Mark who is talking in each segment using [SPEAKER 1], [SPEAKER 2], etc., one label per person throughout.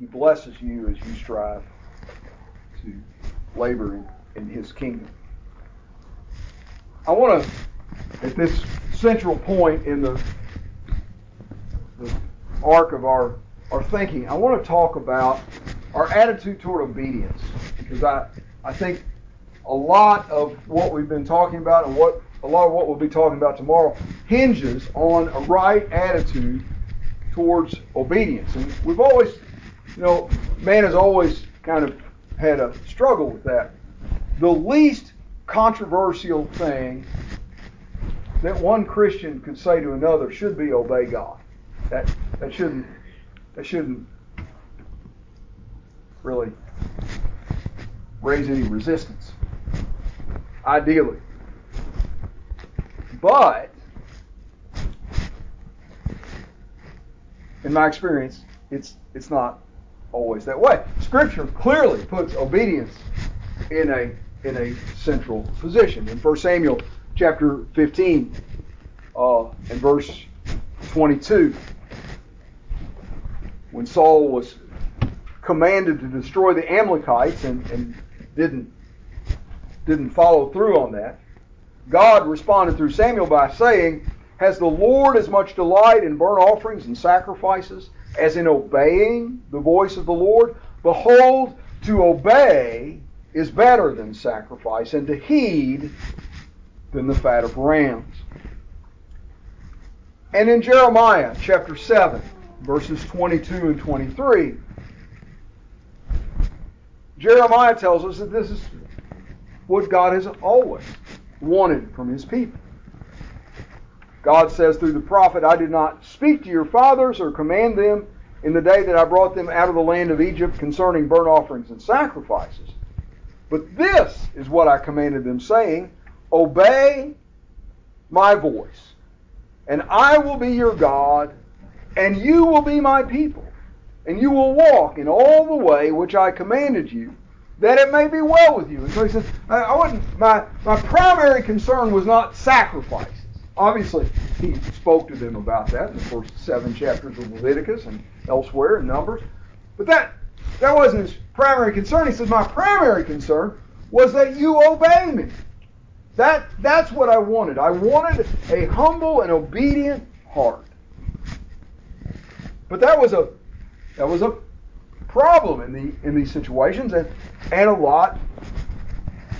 [SPEAKER 1] He blesses you as you strive to labor in, in His kingdom. I want to, at this central point in the, the arc of our, our thinking, I want to talk about our attitude toward obedience. Because I, I think a lot of what we've been talking about and what a lot of what we'll be talking about tomorrow hinges on a right attitude towards obedience. And we've always, you know, man has always kind of had a struggle with that. The least controversial thing that one Christian could say to another should be obey God. That that shouldn't that shouldn't really raise any resistance. Ideally. But in my experience, it's it's not always that way. Scripture clearly puts obedience in a in a central position. In 1 Samuel chapter 15 uh, and verse 22, when Saul was commanded to destroy the Amalekites and, and didn't didn't follow through on that, God responded through Samuel by saying, Has the Lord as much delight in burnt offerings and sacrifices as in obeying the voice of the Lord? Behold, to obey is better than sacrifice, and to heed than the fat of rams. And in Jeremiah chapter 7, verses 22 and 23, Jeremiah tells us that this is what God has always wanted from his people. God says through the prophet, I did not speak to your fathers or command them in the day that I brought them out of the land of Egypt concerning burnt offerings and sacrifices. But this is what I commanded them, saying, Obey my voice, and I will be your God, and you will be my people, and you will walk in all the way which I commanded you, that it may be well with you. And so he says, I wasn't my my primary concern was not sacrifices. Obviously, he spoke to them about that in the first seven chapters of Leviticus and elsewhere in Numbers. But that that wasn't his primary concern. He says, My primary concern was that you obey me. That that's what I wanted. I wanted a humble and obedient heart. But that was a that was a problem in the in these situations, and and a lot,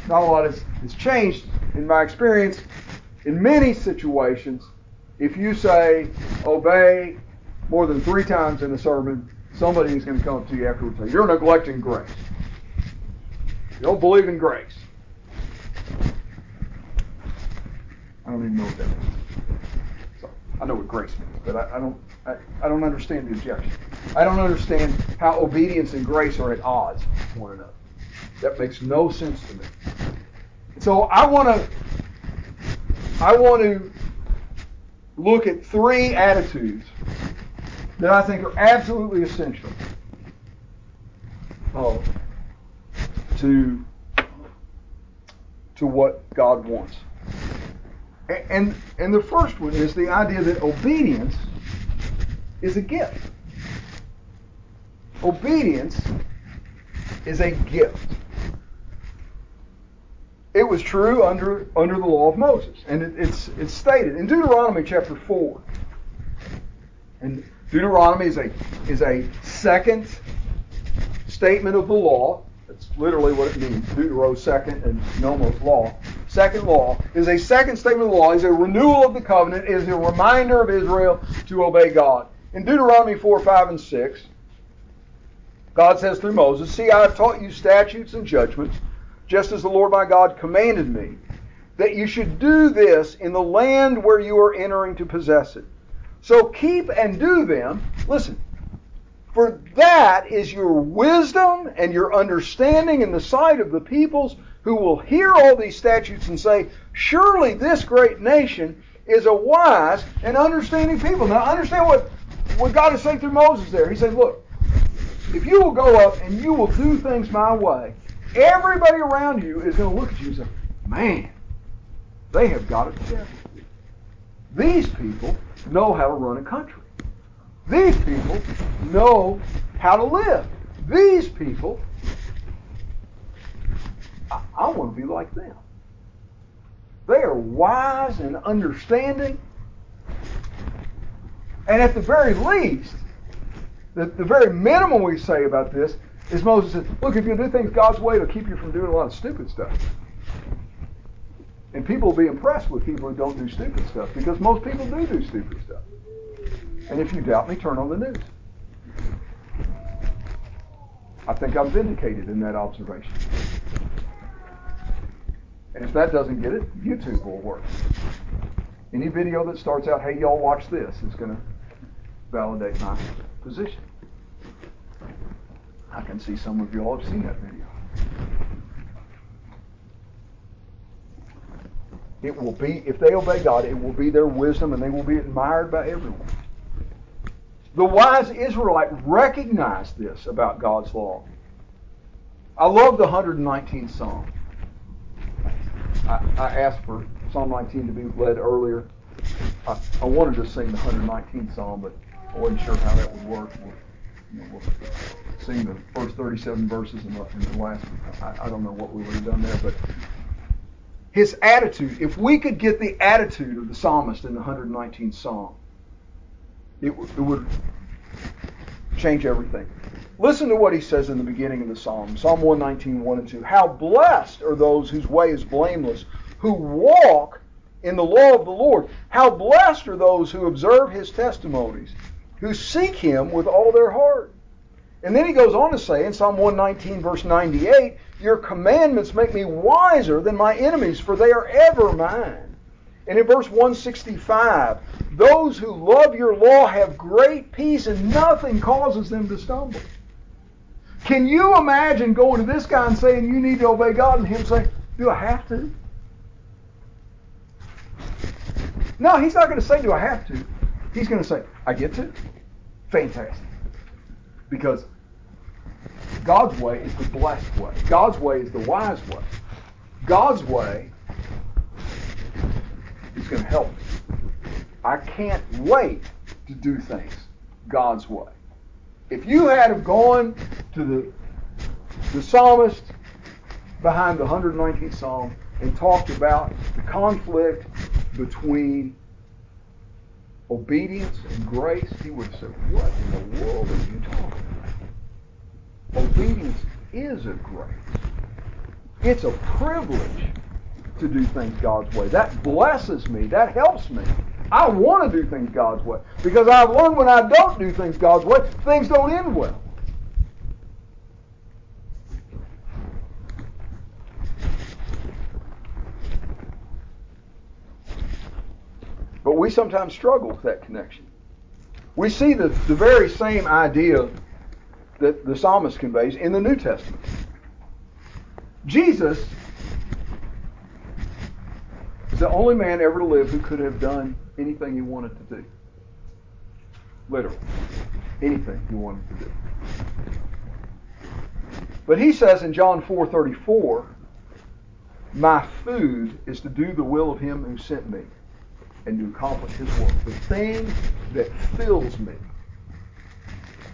[SPEAKER 1] not a lot has, has changed in my experience. In many situations, if you say obey more than three times in a sermon, somebody is going to come up to you afterwards and say, You're neglecting grace. You don't believe in grace. I don't even know what that means. So I know what grace means, but I, I don't I, I don't understand the objection. I don't understand how obedience and grace are at odds with one another. That makes no sense to me. So I want to I want to look at three attitudes that I think are absolutely essential uh, to to what God wants. And and the first one is the idea that obedience is a gift. Obedience is a gift. It was true under, under the law of Moses. And it, it's, it's stated in Deuteronomy chapter 4. And Deuteronomy is a, is a second statement of the law. That's literally what it means. Deutero second and nomos law. Second law is a second statement of the law, is a renewal of the covenant, is a reminder of Israel to obey God. In Deuteronomy 4, 5, and 6, God says through Moses, See, I have taught you statutes and judgments, just as the Lord my God commanded me, that you should do this in the land where you are entering to possess it. So keep and do them. Listen, for that is your wisdom and your understanding in the sight of the peoples who will hear all these statutes and say, Surely this great nation is a wise and understanding people. Now understand what, what God is saying through Moses there. He said, Look, if you will go up and you will do things my way, everybody around you is going to look at you and say, man, they have got it together. These people know how to run a country. These people know how to live. These people, I, I want to be like them. They are wise and understanding. And at the very least, the, the very minimum we say about this is Moses said, look, if you do things God's way, it'll keep you from doing a lot of stupid stuff. And people will be impressed with people who don't do stupid stuff because most people do do stupid stuff. And if you doubt me, turn on the news. I think I'm vindicated in that observation. And if that doesn't get it, YouTube will work. Any video that starts out, hey, y'all watch this, is going to validate my position. I can see some of you all have seen that video. It will be, if they obey God, it will be their wisdom and they will be admired by everyone. The wise Israelite recognized this about God's law. I love the 119th Psalm. I, I asked for Psalm 19 to be led earlier. I, I, wanted to sing the 119th Psalm, but I wasn't sure how that would work. We'll, we'll sing the first 37 verses and the, the last. I, I don't know what we would have done there, but his attitude, if we could get the attitude of the psalmist in the 119th Psalm, it, it would change everything. Listen to what he says in the beginning of the Psalm, Psalm 119, 1 and 2. How blessed are those whose way is blameless, who walk in the law of the Lord. How blessed are those who observe his testimonies, who seek him with all their heart. And then he goes on to say in Psalm 119, verse 98, Your commandments make me wiser than my enemies, for they are ever mine. And in verse 165, those who love your law have great peace and nothing causes them to stumble. Can you imagine going to this guy and saying you need to obey God and him saying, Do I have to? No, he's not going to say, Do I have to? He's going to say, I get to. Fantastic. Because God's way is the blessed way. God's way is the wise way. God's way is going to help me. I can't wait to do things God's way. If you had have gone to the the psalmist behind the 119th psalm and talked about the conflict between obedience and grace, he would have said, What in the world are you? Obedience is a grace. It's a privilege to do things God's way. That blesses me. That helps me. I want to do things God's way. Because I've learned when I don't do things God's way, things don't end well. But we sometimes struggle with that connection. We see the, the very same idea that the psalmist conveys in the New Testament. Jesus is the only man ever to live who could have done anything he wanted to do. Literally. Anything he wanted to do. But he says in John 4:34, "My food is to do the will of him who sent me and to accomplish his work. The thing that fills me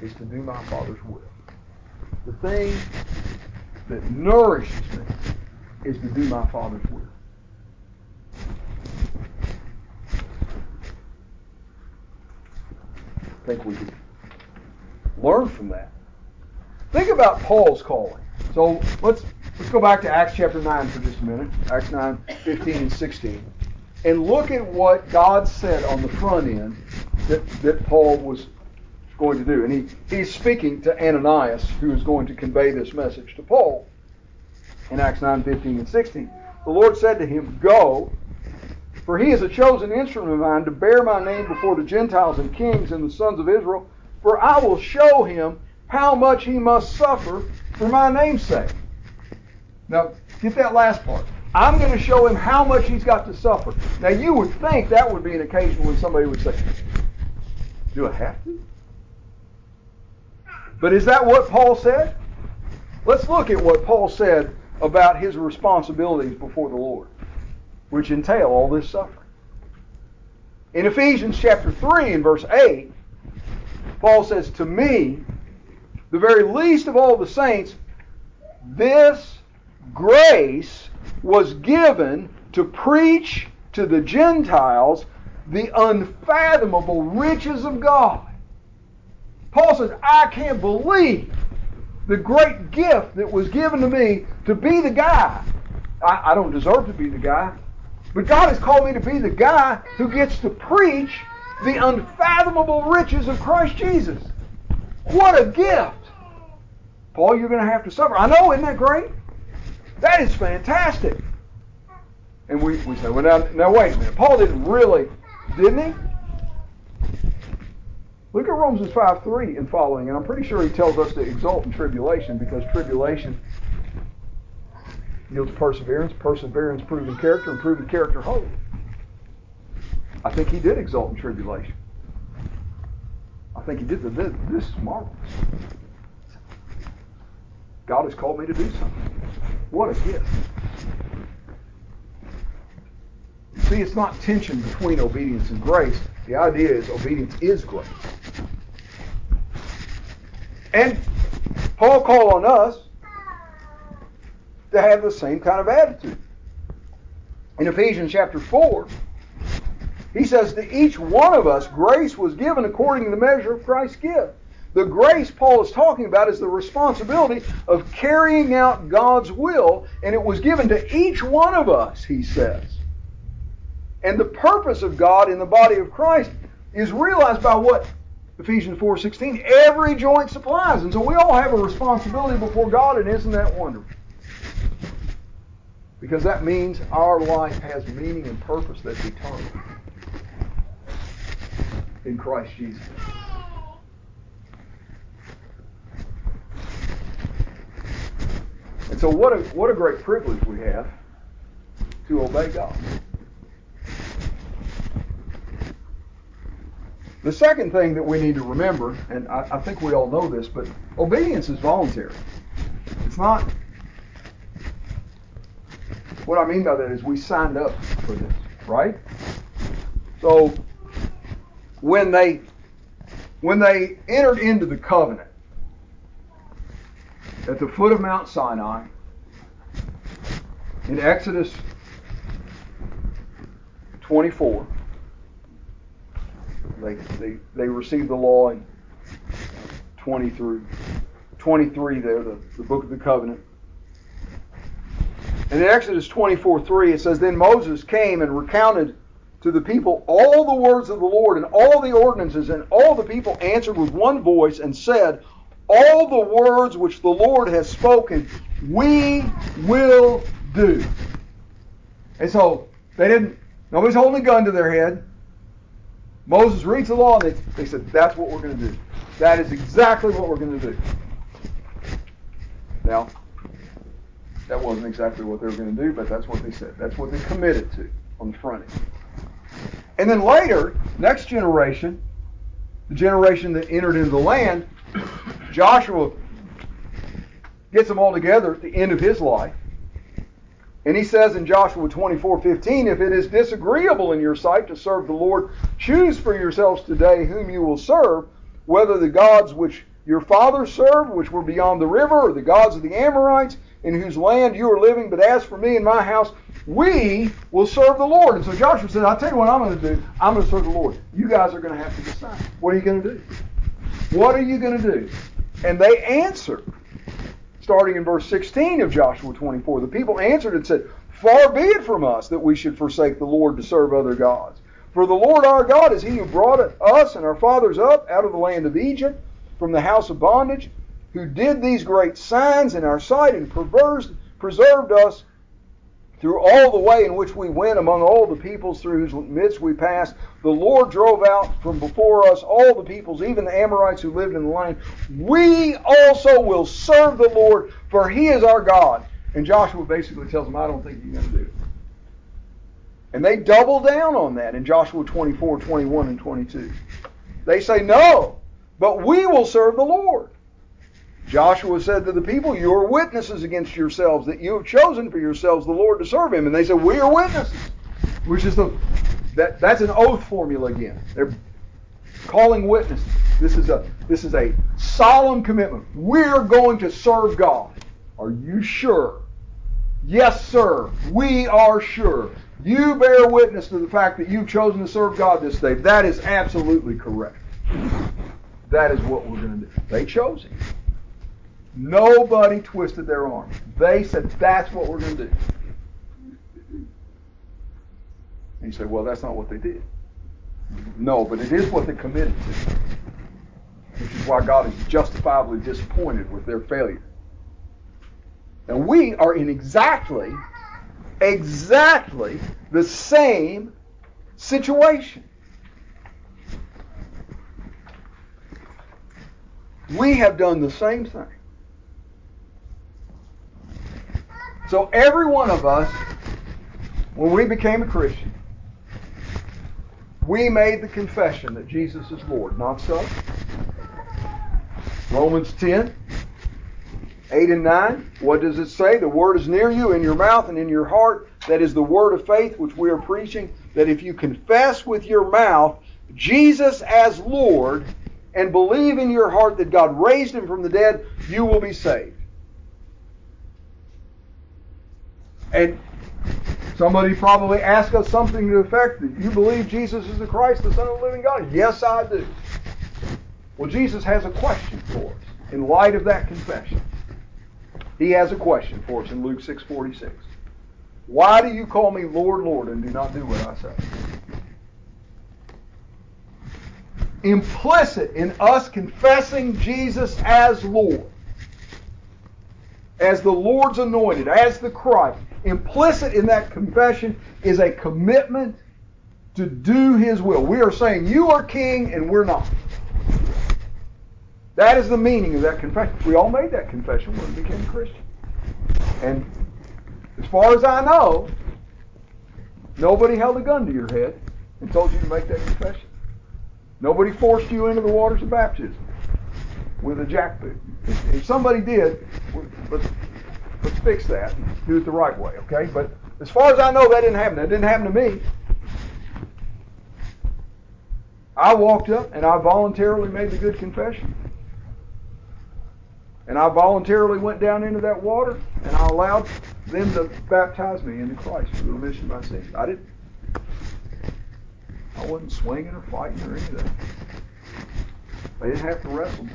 [SPEAKER 1] is to do my Father's will. The thing that nourishes me is to do my Father's will. I think we can learn from that. Think about Paul's calling. So let's let's go back to Acts chapter 9 for just a minute. Acts 9, 15 and 16 and look at what God said on the front end that, that Paul was going to do. And he, he's speaking to Ananias, who is going to convey this message to Paul in Acts 9 15 and 16. The Lord said to him, Go, for he is a chosen instrument of mine to bear my name before the Gentiles and kings and the sons of Israel, for I will show him how much he must suffer for my name's sake. Now, get that last part. I'm going to show him how much he's got to suffer. Now, you would think that would be an occasion when somebody would say, Do I have to? But is that what Paul said? Let's look at what Paul said about his responsibilities before the Lord, which entail all this suffering. In Ephesians chapter 3 and verse 8, Paul says, To me, the very least of all the saints, this grace was given to preach to the Gentiles the unfathomable riches of God. Paul says, I can't believe the great gift that was given to me to be the guy. I, I don't deserve to be the guy, but God has called me to be the guy who gets to preach the unfathomable riches of Christ Jesus. What a gift! Paul, you're going to have to suffer. I know, isn't that great? That is fantastic. And we, we say, well, now, now wait a minute. Paul didn't really, didn't he? Look at Romans 5 3 and following, and I'm pretty sure he tells us to exult in tribulation because tribulation yields perseverance, perseverance proven character, and proven character hope. I think he did exult in tribulation. I think he did. This, this is marvelous. God has called me to do something. What a gift. See, it's not tension between obedience and grace. The idea is obedience is grace. And Paul called on us to have the same kind of attitude. In Ephesians chapter 4, he says, To each one of us, grace was given according to the measure of Christ's gift. The grace Paul is talking about is the responsibility of carrying out God's will, and it was given to each one of us, he says. And the purpose of God in the body of Christ is realized by what Ephesians 4:16 every joint supplies. And so we all have a responsibility before God, and isn't that wonderful? Because that means our life has meaning and purpose that's eternal in Christ Jesus. And so, what a, what a great privilege we have to obey God. The second thing that we need to remember, and I, I, think we all know this, but obedience is voluntary. It's not. What I mean by that is we signed up for this, right? So when they when they entered into the covenant, at the foot of Mount Sinai in Exodus 24. They, they, they received the law in 20 through 23 there, the, the book of the covenant. And in Exodus 24 3, it says, Then Moses came and recounted to the people all the words of the Lord and all the ordinances, and all the people answered with one voice and said, all the words which the Lord has spoken, we will do. And so they didn't, nobody's holding a gun to their head. Moses reads the law and they, they said, that's what we're going to do. That is exactly what we're going to do. Now, that wasn't exactly what they were going to do, but that's what they said. That's what they committed to on the front end. And then later, next generation, the generation that entered into the land, Joshua gets them all together at the end of his life. And he says in Joshua 24 15, if it is disagreeable in your sight to serve the Lord, choose for yourselves today whom you will serve, whether the gods which your fathers served, which were beyond the river, or the gods of the Amorites, in whose land you are living. But as for me and my house, we will serve the Lord. And so Joshua said, I'll tell you what I'm going to do. I'm going to serve the Lord. You guys are going to have to decide. What are you going to do? What are you going to do? And they answered, starting in verse 16 of Joshua 24. The people answered and said, Far be it from us that we should forsake the Lord to serve other gods. For the Lord our God is he who brought us and our fathers up out of the land of Egypt from the house of bondage, who did these great signs in our sight and preserved us through all the way in which we went among all the peoples through whose midst we passed, the Lord drove out from before us all the peoples, even the Amorites who lived in the land. We also will serve the Lord, for he is our God. And Joshua basically tells them, I don't think you're going to do it. And they double down on that in Joshua 24, 21, and 22. They say, No, but we will serve the Lord. Joshua said to the people, You are witnesses against yourselves that you have chosen for yourselves the Lord to serve him. And they said, We are witnesses. Which is the that that's an oath formula again. They're calling witnesses. This is a this is a solemn commitment. We're going to serve God. Are you sure? Yes, sir. We are sure. You bear witness to the fact that you've chosen to serve God this day. That is absolutely correct. That is what we're going to do. They chose it. Nobody twisted their arm. They said, that's what we're going to do. And you say, well, that's not what they did. No, but it is what they committed to. Which is why God is justifiably disappointed with their failure. And we are in exactly, exactly the same situation. We have done the same thing. So every one of us, when we became a Christian, we made the confession that Jesus is Lord. Not so? Romans 10, 8 and 9. What does it say? The word is near you, in your mouth and in your heart. That is the word of faith which we are preaching. That if you confess with your mouth Jesus as Lord and believe in your heart that God raised him from the dead, you will be saved. And somebody probably asked us something to the effect that you believe Jesus is the Christ, the Son of the living God? Yes, I do. Well, Jesus has a question for us in light of that confession. He has a question for us in Luke 6:46. Why do you call me Lord, Lord, and do not do what I say? Implicit in us confessing Jesus as Lord, as the Lord's anointed, as the Christ, implicit in that confession is a commitment to do His will. We are saying, You are King and we're not. That is the meaning of that confession. We all made that confession when we became Christian. And as far as I know, nobody held a gun to your head and told you to make that confession. Nobody forced you into the waters of baptism with a jackboot. If, somebody did, let's, let's fix that and do it the right way, okay? But as far as I know, that didn't happen. That didn't happen to me. I walked up and I voluntarily made the good confession. And I voluntarily went down into that water and I allowed them to baptize me into Christ for the remission of my sins. I didn't. I wasn't swinging or fighting or anything. They didn't have to wrestle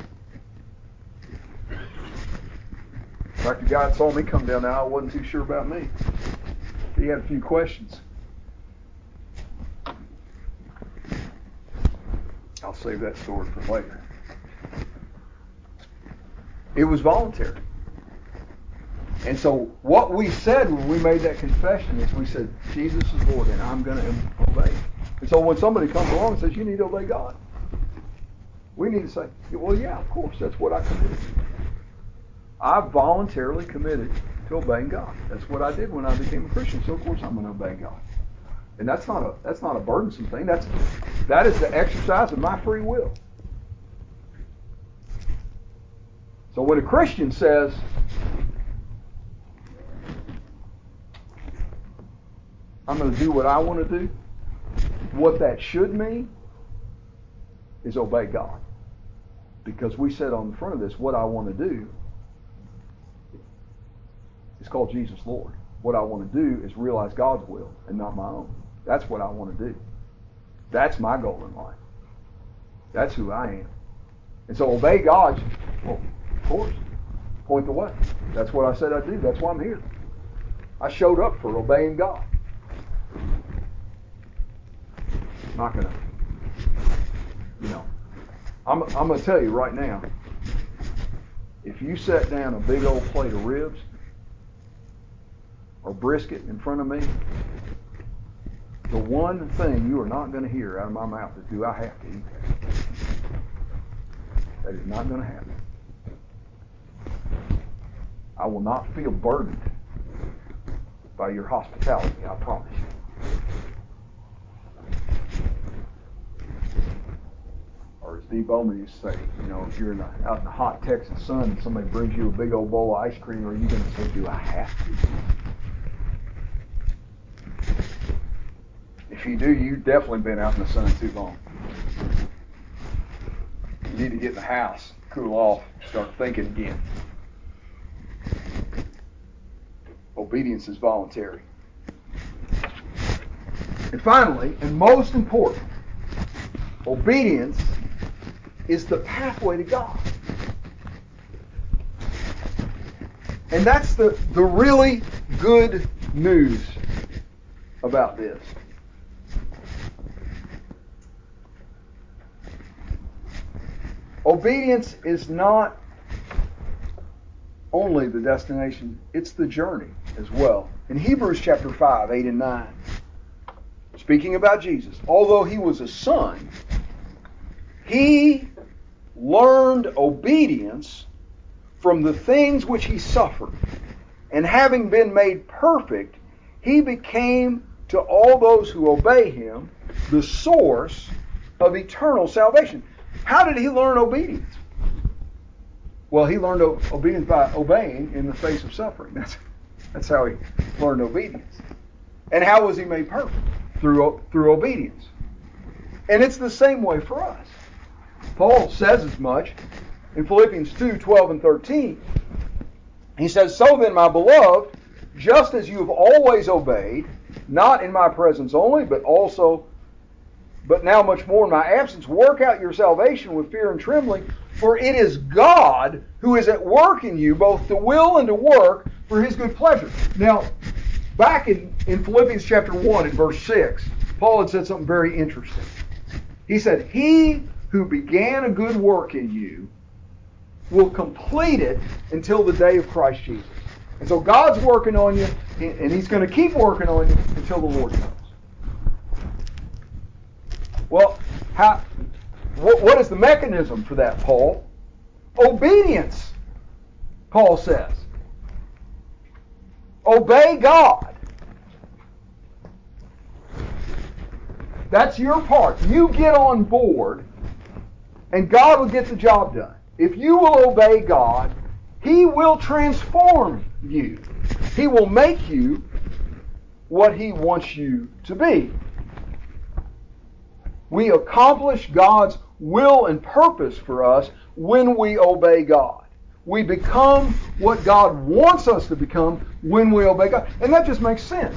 [SPEAKER 1] me. In fact, the guy saw me come down there. I wasn't too sure about me. He had a few questions. I'll save that story for later. It was voluntary. And so what we said when we made that confession is we said, Jesus is Lord and I'm going to obey. And so when somebody comes along and says, you need to obey God, we need to say, well, yeah, of course, that's what I committed to. I voluntarily committed to obeying God. That's what I did when I became a Christian. So of course I'm going to obey God. And that's not a that's not a burdensome thing. That's that is the exercise of my free will. So when a Christian says, I'm going to do what I want to do, what that should mean is obey God. Because we said on the front of this, what I want to do is called Jesus Lord. What I want to do is realize God's will and not my own. That's what I want to do. That's my goal in life. That's who I am. And so obey God. Well, of course. Point the way. That's what I said I'd do. That's why I'm here. I showed up for obeying God. I'm not going to, you know, I'm, I'm going to tell you right now, if you set down a big old plate of ribs or brisket in front of me, the one thing you are not going to hear out of my mouth is, do I have to eat that? That is not going to happen. I will not feel burdened by your hospitality, I promise you. Or as Dee Bowman used to say, you know, if you're in a, out in the hot Texas sun and somebody brings you a big old bowl of ice cream, are you going to say, do I have to? If you do, you've definitely been out in the sun too long. You need to get in the house, cool off, start thinking again. Obedience is voluntary. And finally, and most important, obedience is the pathway to God. And that's the, the really good news about this. Obedience is not only the destination, it's the journey as well. In Hebrews chapter 5, 8 and 9, speaking about Jesus, although he was a son, he learned obedience from the things which he suffered. And having been made perfect, he became to all those who obey him the source of eternal salvation. How did he learn obedience? Well, he learned obedience by obeying in the face of suffering. That's, that's how he learned obedience. And how was he made perfect? Through, through obedience. And it's the same way for us. Paul says as much in Philippians 2 12 and 13. He says, So then, my beloved, just as you have always obeyed, not in my presence only, but also, but now much more in my absence, work out your salvation with fear and trembling, for it is God who is at work in you, both to will and to work for his good pleasure. Now, back in, in Philippians chapter 1 and verse 6, Paul had said something very interesting. He said, He who began a good work in you will complete it until the day of Christ Jesus. And so God's working on you, and He's going to keep working on you until the Lord comes. Well, how, what, what is the mechanism for that, Paul? Obedience, Paul says. Obey God. That's your part. You get on board, and God will get the job done. If you will obey God, He will transform you. He will make you what He wants you to be. We accomplish God's will and purpose for us when we obey God. We become what God wants us to become when we obey God. And that just makes sense.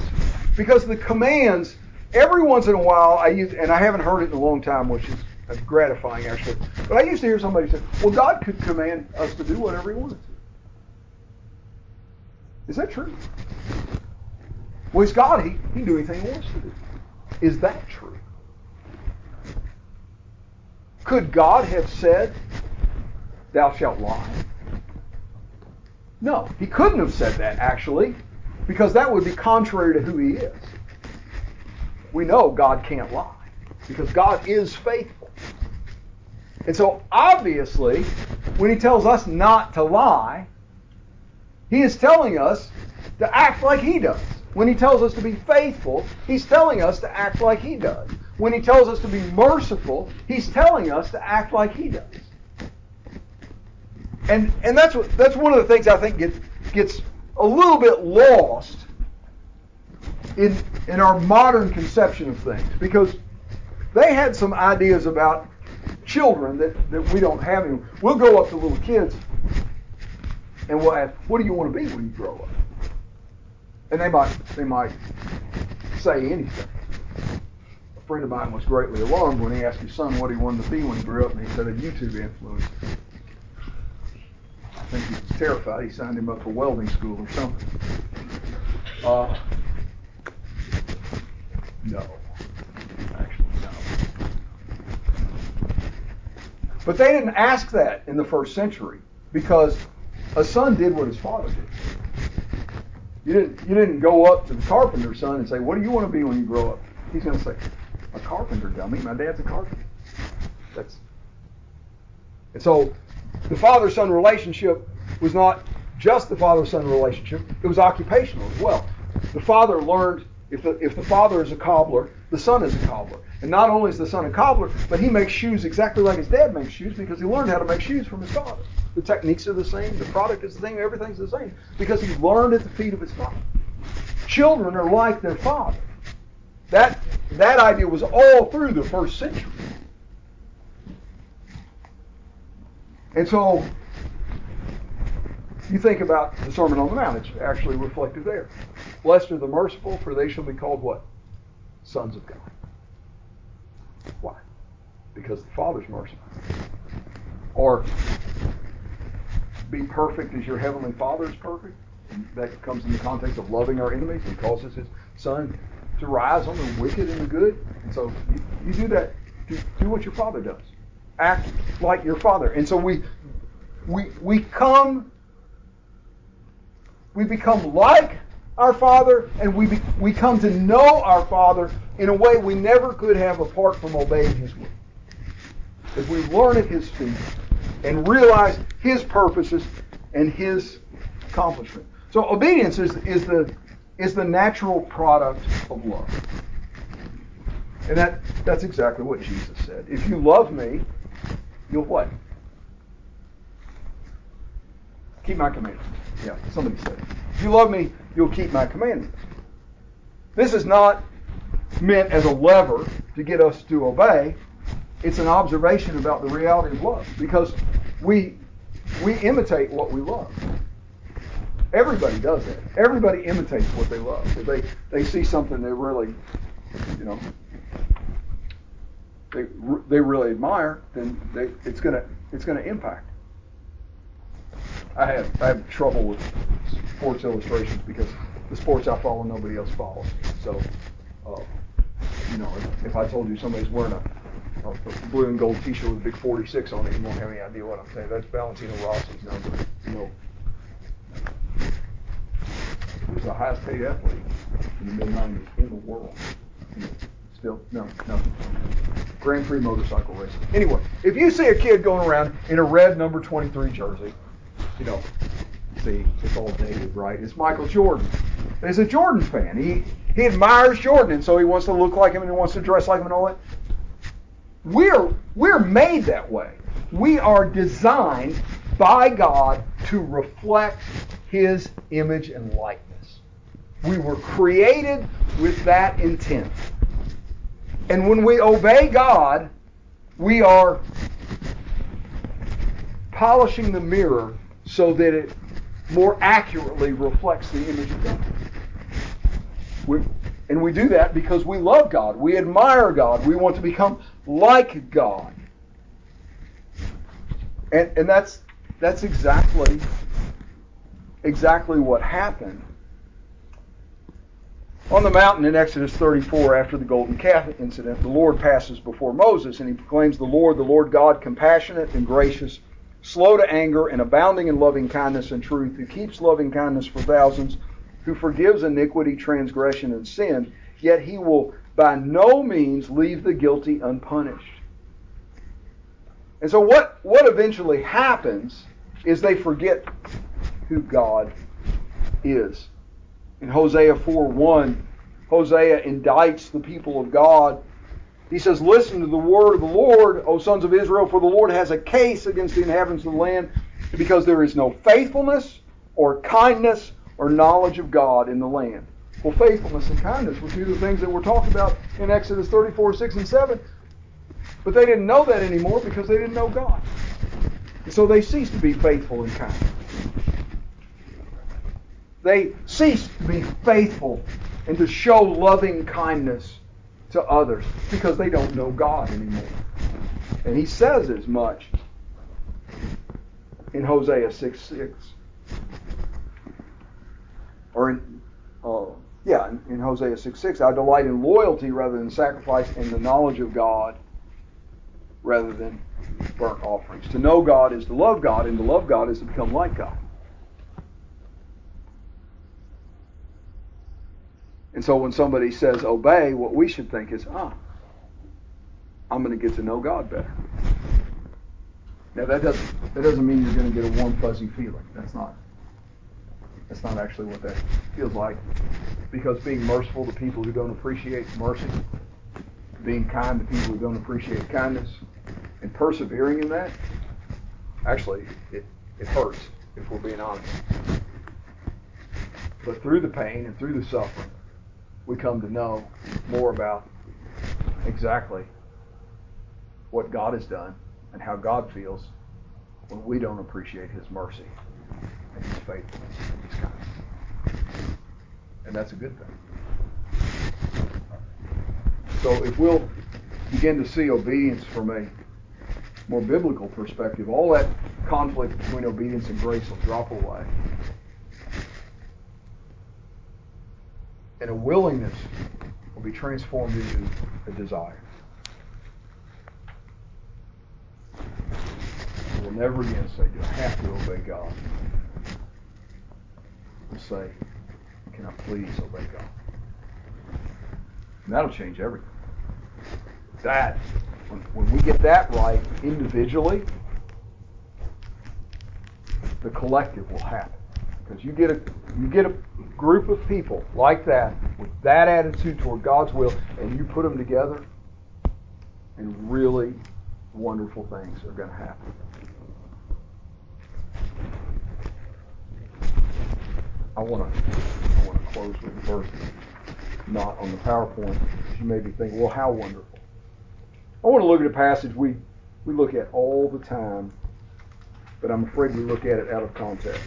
[SPEAKER 1] Because the commands, every once in a while, I use, and I haven't heard it in a long time, which is gratifying actually. But I used to hear somebody say, well, God could command us to do whatever He wanted to. Is that true? Well, He's God. He, he can do anything He wants to do. Is that true? Could God have said, Thou shalt lie? No, He couldn't have said that, actually, because that would be contrary to who He is. We know God can't lie because God is faithful. And so, obviously, when He tells us not to lie, He is telling us to act like He does. When He tells us to be faithful, He's telling us to act like He does. When He tells us to be merciful, He's telling us to act like He does. And and that's what that's one of the things I think gets gets a little bit lost in in our modern conception of things because they had some ideas about children that, that we don't have anymore. We'll go up to little kids and we'll ask, what do you want to be when you grow up? And they might they might say anything. Friend of mine was greatly alarmed when he asked his son what he wanted to be when he grew up, and he said a YouTube influencer. I think he was terrified. He signed him up for welding school or something. Uh, no. Actually, no. But they didn't ask that in the first century because a son did what his father did. You didn't, you didn't go up to the carpenter's son and say, What do you want to be when you grow up? He's going to say, A carpenter, dummy. My dad's a carpenter. That's and so the father son relationship was not just the father son relationship, it was occupational as well. The father learned if the, if the father is a cobbler, the son is a cobbler. And not only is the son a cobbler, but he makes shoes exactly like his dad makes shoes because he learned how to make shoes from his father. The techniques are the same, the product is the same, everything's the same because he learned at the feet of his father. Children are like their father. That, that idea was all through the first century. And so you think about the Sermon on the Mount, it's actually reflected there. Blessed are the merciful, for they shall be called what? Sons of God. Why? Because the Father's merciful. Or be perfect as your heavenly Father is perfect. That comes in the context of loving our enemies. He calls us his Son to rise on the wicked and the good. And so you, you do that. Do, do what your Father does. Act like your Father. And so we we we come we become like our Father, and we, be, we come to know our Father in a way we never could have apart from obeying His will. If we learn at His feet and realize His purposes and His accomplishment. So obedience is, is, the, is the natural product of love. And that, that's exactly what Jesus said. If you love me, you'll what? Keep my commandments. Yeah, somebody said. If you love me, you'll keep my commandments. This is not meant as a lever to get us to obey. It's an observation about the reality of love because we we imitate what we love. Everybody does that. Everybody imitates what they love. If they they see something they really, you know, they they really admire, then they, it's gonna it's gonna impact. I have I have trouble with Sports Illustrations because the sports I follow nobody else follows. So, uh, you know, if, if, I told you somebody's wearing a, a, blue and gold T-shirt with a big 46 on it, you won't have any idea what I'm saying. That's Valentino Rossi's number. You know, he's the highest paid athlete in the mid 90s in the world. Still, no, nothing. Grand Prix motorcycle racing. Anyway, if you see a kid going around in a red number 23 jersey, you know, see, it's all dated, right? It's Michael Jordan. He's a Jordan fan. He he admires Jordan, and so he wants to look like him and he wants to dress like him and all that. We're we're made that way. We are designed by God to reflect His image and likeness. We were created with that intent. And when we obey God, we are polishing the mirror so that it more accurately reflects the image of God. We, and we do that because we love God. We admire God. We want to become like God. And, and that's, that's exactly, exactly what happened. On the mountain in Exodus 34, after the golden calf incident, the Lord passes before Moses and he proclaims, The Lord, the Lord God, compassionate and gracious slow to anger, and abounding in loving kindness and truth, who keeps loving kindness for thousands, who forgives iniquity, transgression, and sin, yet he will by no means leave the guilty unpunished. And so what, what eventually happens is they forget who God is. In Hosea 4:1, Hosea indicts the people of God he says, Listen to the word of the Lord, O sons of Israel, for the Lord has a case against the inhabitants of the land, because there is no faithfulness or kindness or knowledge of God in the land. Well, faithfulness and kindness were two of the things that were talked about in Exodus 34, 6, and 7. But they didn't know that anymore because they didn't know God. And so they ceased to be faithful and kind. They cease to be faithful and to show loving kindness to others because they don't know God anymore. And he says as much in Hosea 6 6. Or in, uh, yeah, in, Hosea 6 6, I delight in loyalty rather than sacrifice and the knowledge of God rather than burnt offerings. To know God is to love God, and to love God is to become like God. And so when somebody says obey, what we should think is, ah, I'm going to get to know God better. Now that doesn't that doesn't mean you're going to get a warm fuzzy feeling. That's not that's not actually what that feels like. Because being merciful to people who don't appreciate mercy, being kind to people who don't appreciate kindness, and persevering in that, actually it, it hurts if we're being honest. But through the pain and through the suffering, we come to know more about exactly what God has done and how God feels when we don't appreciate His mercy and His faithfulness and His kindness. And that's a good thing. So if we'll begin to see obedience from a more biblical perspective, all that conflict between obedience and grace will drop away. And a willingness will be transformed into a desire. We'll never again say, Do I have to obey God? We'll say, Can I please obey God? And that'll change everything. That, when, when we get that right individually, the collective will happen. Because you get a you get a group of people like that with that attitude toward God's will, and you put them together, and really wonderful things are going to happen. I want to I want to close with a verse not on the PowerPoint. You may be thinking, well, how wonderful. I want to look at a passage we we look at all the time, but I'm afraid we look at it out of context.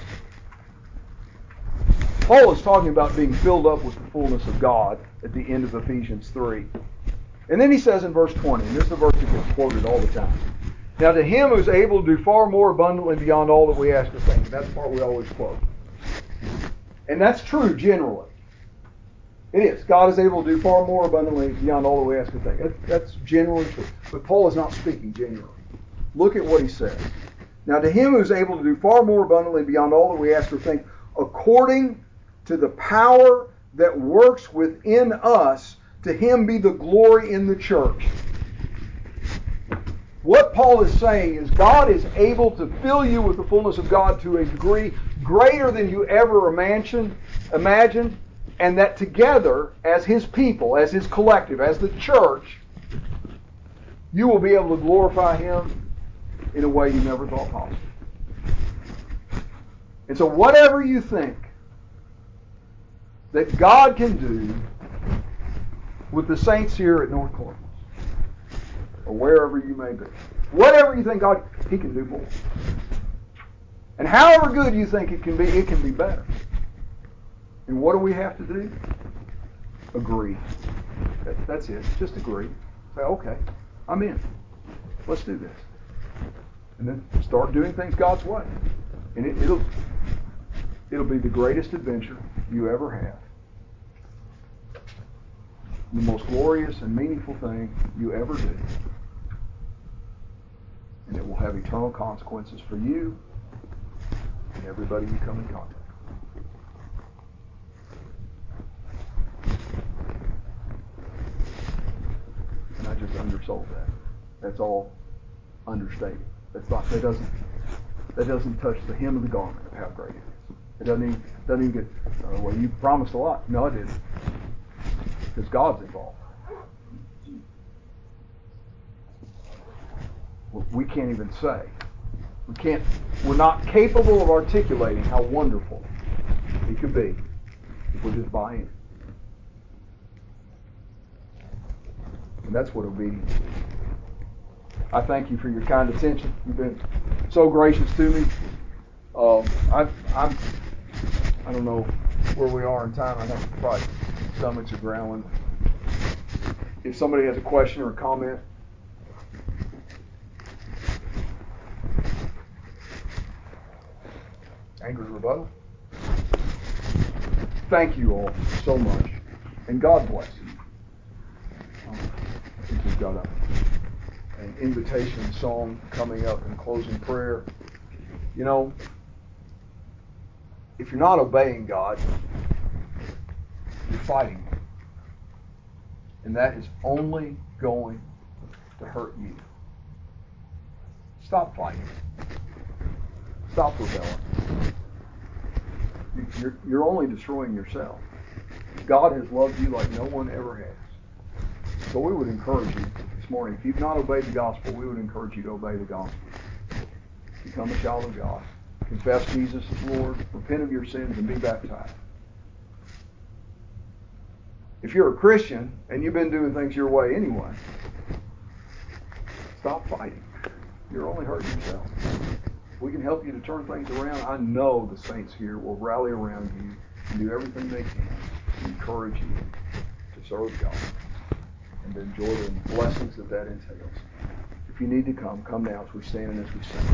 [SPEAKER 1] Paul is talking about being filled up with the fullness of God at the end of Ephesians 3. And then he says in verse 20, and this is a verse that gets quoted all the time. Now to him who's able to do far more abundantly beyond all that we ask or think. That's the part we always quote. And that's true generally. It is. God is able to do far more abundantly beyond all that we ask or think. That's generally true. But Paul is not speaking generally. Look at what he says. Now to him who's able to do far more abundantly beyond all that we ask or think, according to the power that works within us, to him be the glory in the church. What Paul is saying is God is able to fill you with the fullness of God to a degree greater than you ever imagined, and that together, as his people, as his collective, as the church, you will be able to glorify him in a way you never thought possible. And so whatever you think that God can do with the saints here at North Columbus, or wherever you may be. Whatever you think God, He can do more. And however good you think it can be, it can be better. And what do we have to do? Agree. That, that's it. Just agree. Say, okay, I'm in. Let's do this. And then start doing things God's way. And it, it'll it'll be the greatest adventure you ever have. The most glorious and meaningful thing you ever do. And it will have eternal consequences for you and everybody you come in contact with. And I just undersold that. That's all understated. That's not that doesn't that doesn't touch the hem of the garment of how great it is. It doesn't even doesn't even get uh, well you promised a lot. No, I didn't. Because God's involved. We can't even say. We can't we're not capable of articulating how wonderful it could be if we just buy in. And that's what obedience is. I thank you for your kind attention. You've been so gracious to me. Uh, I, I'm, I don't know where we are in time. I think probably stomachs are growling. If somebody has a question or a comment, angry rebuttal. Thank you all so much, and God bless you. Um, I think we've got a an invitation song coming up in closing prayer. You know, if you're not obeying God, you're fighting. And that is only going to hurt you. Stop fighting. Stop rebelling. You're, you're only destroying yourself. God has loved you like no one ever has. So we would encourage you this morning, if you've not obeyed the gospel, we would encourage you to obey the gospel. Become a child of God. Confess Jesus as Lord. Repent of your sins and be baptized. If you're a Christian and you've been doing things your way anyway, stop fighting. You're only hurting yourself. we can help you to turn things around, I know the saints here will rally around you and do everything they can to encourage you to serve God and to enjoy the blessings that that entails. If you need to come, come now as we stand and as we sing.